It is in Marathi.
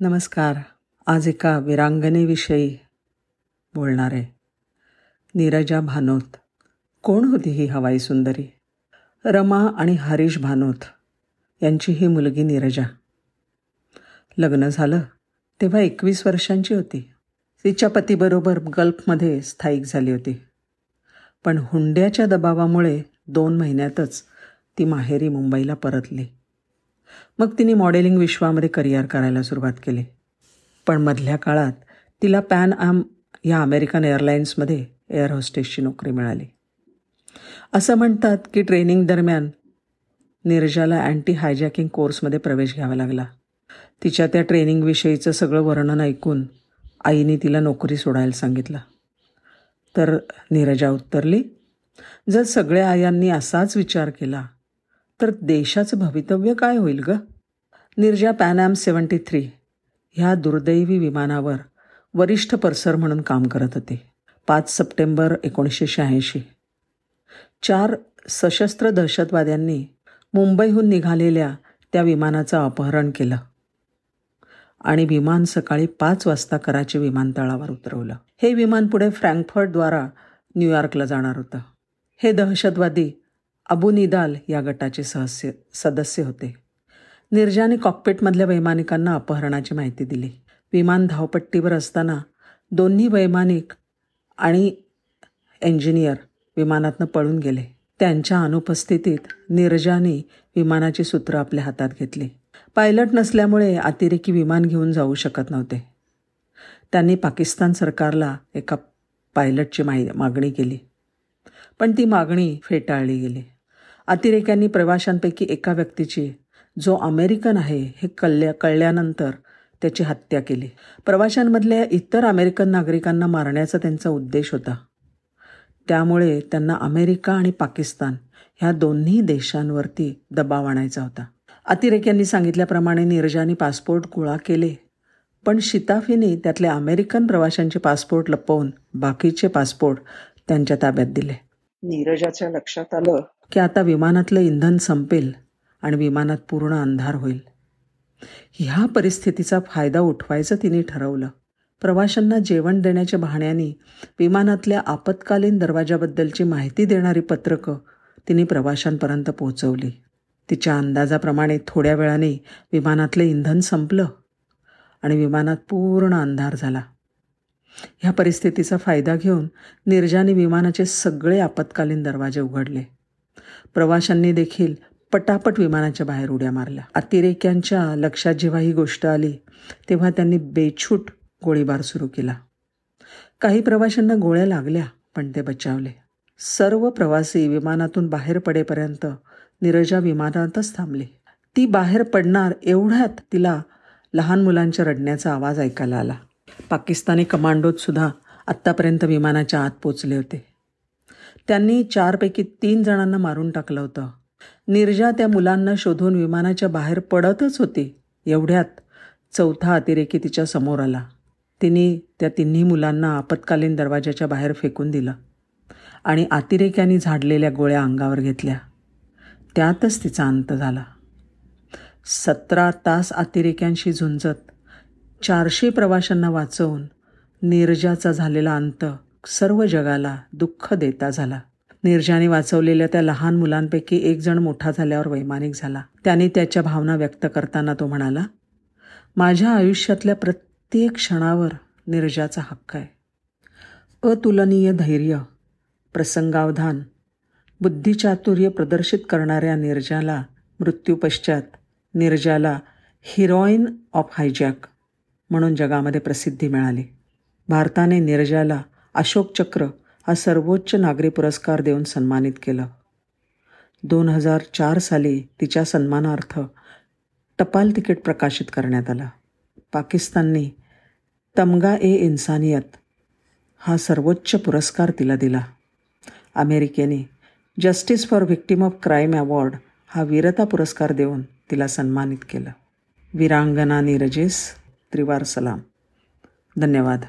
नमस्कार. आज एका विरांगनेविषयी बोलणार आहे. नीरजा भानोत. कोण होती ही हवाई सुंदरी? रमा आणि हरीश भानोत यांची ही मुलगी नीरजा. लग्न झालं तेव्हा एकवीस वर्षांची होती. तिच्या पतीबरोबर गल्फमध्ये स्थायिक झाली होती. पण हुंड्याच्या दबावामुळे दोन महिन्यातच ती माहेरी मुंबईला परतली. मग तिने मॉडेलिंग विश्वामध्ये करिअर करायला सुरुवात केली. पण मधल्या काळात तिला पॅन आम या अमेरिकन एअरलाईन्समध्ये एअर होस्टेसची नोकरी मिळाली. असं म्हणतात की ट्रेनिंग दरम्यान निर्जाला अँटी हायजॅकिंग कोर्समध्ये प्रवेश घ्यावा लागला. तिच्या त्या ट्रेनिंगविषयीचं सगळं वर्णन ऐकून आईने तिला नोकरी सोडायला सांगितलं. तर नीरजा उत्तरली जर सगळ्या आयांनी असाच विचार केला तर देशाचं भवितव्य काय होईल ग? निर्जा पॅनॅम सेवन्टी थ्री ह्या दुर्दैवी विमानावर वरिष्ठ परसर म्हणून काम करत होते. पाच सप्टेंबर एकोणीसशे शहाऐंशी. चार सशस्त्र दहशतवाद्यांनी मुंबईहून निघालेल्या त्या विमानाचं अपहरण केलं आणि विमान सकाळी पाच वाजता कराची विमानतळावर उतरवलं. हे विमान पुढे फ्रँकफर्टद्वारा न्यूयॉर्कला जाणार होतं. हे दहशतवादी अबू निदाल या गटाचे सहस्य सदस्य होते. निर्जाने कॉकपेटमधल्या वैमानिकांना अपहरणाची माहिती दिली. विमान धावपट्टीवर असताना दोन्ही वैमानिक आणि इंजिनियर विमानातनं पळून गेले. त्यांच्या अनुपस्थितीत निर्जाने विमानाची सूत्रं आपल्या हातात घेतली. पायलट नसल्यामुळे अतिरेकी विमान घेऊन जाऊ शकत नव्हते. त्यांनी पाकिस्तान सरकारला एका पायलटची मागणी केली. पण ती मागणी फेटाळली गेली. अतिरेक्यांनी प्रवाशांपैकी एका व्यक्तीची जो अमेरिकन आहे हे कळल्या कळल्यानंतर त्याची हत्या केली. प्रवाशांमधल्या इतर अमेरिकन नागरिकांना मारण्याचा त्यांचा उद्देश होता. त्यामुळे त्यांना अमेरिका आणि पाकिस्तान ह्या दोन्ही देशांवरती दबाव आणायचा होता. अतिरेक्यांनी सांगितल्याप्रमाणे नीरजाने पासपोर्ट गोळा केले पण शिताफीने त्यातल्या अमेरिकन प्रवाशांचे पासपोर्ट लपवून बाकीचे पासपोर्ट त्यांच्या ताब्यात दिले. नीरजाच्या लक्षात आलं की आता विमानातलं इंधन संपेल आणि विमानात पूर्ण अंधार होईल. ह्या परिस्थितीचा फायदा उठवायचं तिने ठरवलं. प्रवाशांना जेवण देण्याच्या बहाण्याने विमानातल्या आपत्कालीन दरवाजाबद्दलची माहिती देणारी पत्रकं तिने प्रवाशांपर्यंत पोहोचवली. तिच्या अंदाजाप्रमाणे थोड्या वेळाने विमानातलं इंधन संपलं आणि विमानात पूर्ण अंधार झाला. ह्या परिस्थितीचा फायदा घेऊन निर्जाने विमानाचे सगळे आपत्कालीन दरवाजे उघडले. प्रवाशांनी देखील पटापट विमानाच्या बाहेर उड्या मारल्या. अतिरेक्यांच्या लक्षात जेव्हा ही गोष्ट आली तेव्हा त्यांनी बेछूट गोळीबार सुरू केला. काही प्रवाशांना गोळ्या लागल्या पण ते बचावले. सर्व प्रवासी विमानातून बाहेर पडेपर्यंत निरजा विमानातच थांबली. ती बाहेर पडणार एवढ्यात तिला लहान मुलांच्या रडण्याचा आवाज ऐकायला आला. पाकिस्तानी कमांडोत सुद्धा आत्तापर्यंत विमानाच्या आत पोचले होते. त्यांनी चारपैकी तीन जणांना मारून टाकलं होतं. निर्जा त्या मुलांना शोधून विमानाच्या बाहेर पडतच होती. एवढ्यात चौथा अतिरेकी तिच्या समोर आला. तिने त्या तिन्ही मुलांना आपत्कालीन दरवाजाच्या बाहेर फेकून दिलं आणि अतिरेक्यांनी झाडलेल्या गोळ्या अंगावर घेतल्या. त्यातच तिचा अंत झाला. सतरा तास अतिरेक्यांशी झुंजत चारशे प्रवाशांना वाचवून निर्जाचा झालेला अंत सर्व जगाला दुःख देता झाला. निर्जाने वाचवलेल्या त्या लहान मुलांपैकी एक जण मोठा झाल्यावर वैमानिक झाला. त्याने त्याच्या भावना व्यक्त करताना तो म्हणाला माझ्या आयुष्यातल्या प्रत्येक क्षणावर निर्जाचा हक्क आहे. अतुलनीय धैर्य प्रसंगावधान बुद्धिचातुर्य प्रदर्शित करणाऱ्या निर्जाला मृत्यूपश्चात निर्जाला हिरोईन ऑफ हायजॅक म्हणून जगामध्ये प्रसिद्धी मिळाली. भारताने निर्जाला अशोक चक्र हा सर्वोच्च नागरी पुरस्कार देऊन सन्मानित केलं. दोन हजार चार साली तिच्या सन्मानार्थ टपाल तिकीट प्रकाशित करण्यात आला. पाकिस्तानने तमगा ए इन्सानियत हा सर्वोच्च पुरस्कार तिला दिला. अमेरिकेने justice for victim of crime award हा वीरता पुरस्कार देऊन तिला सन्मानित केलं. वीरांगना नीरजेस त्रिवार सलाम. धन्यवाद.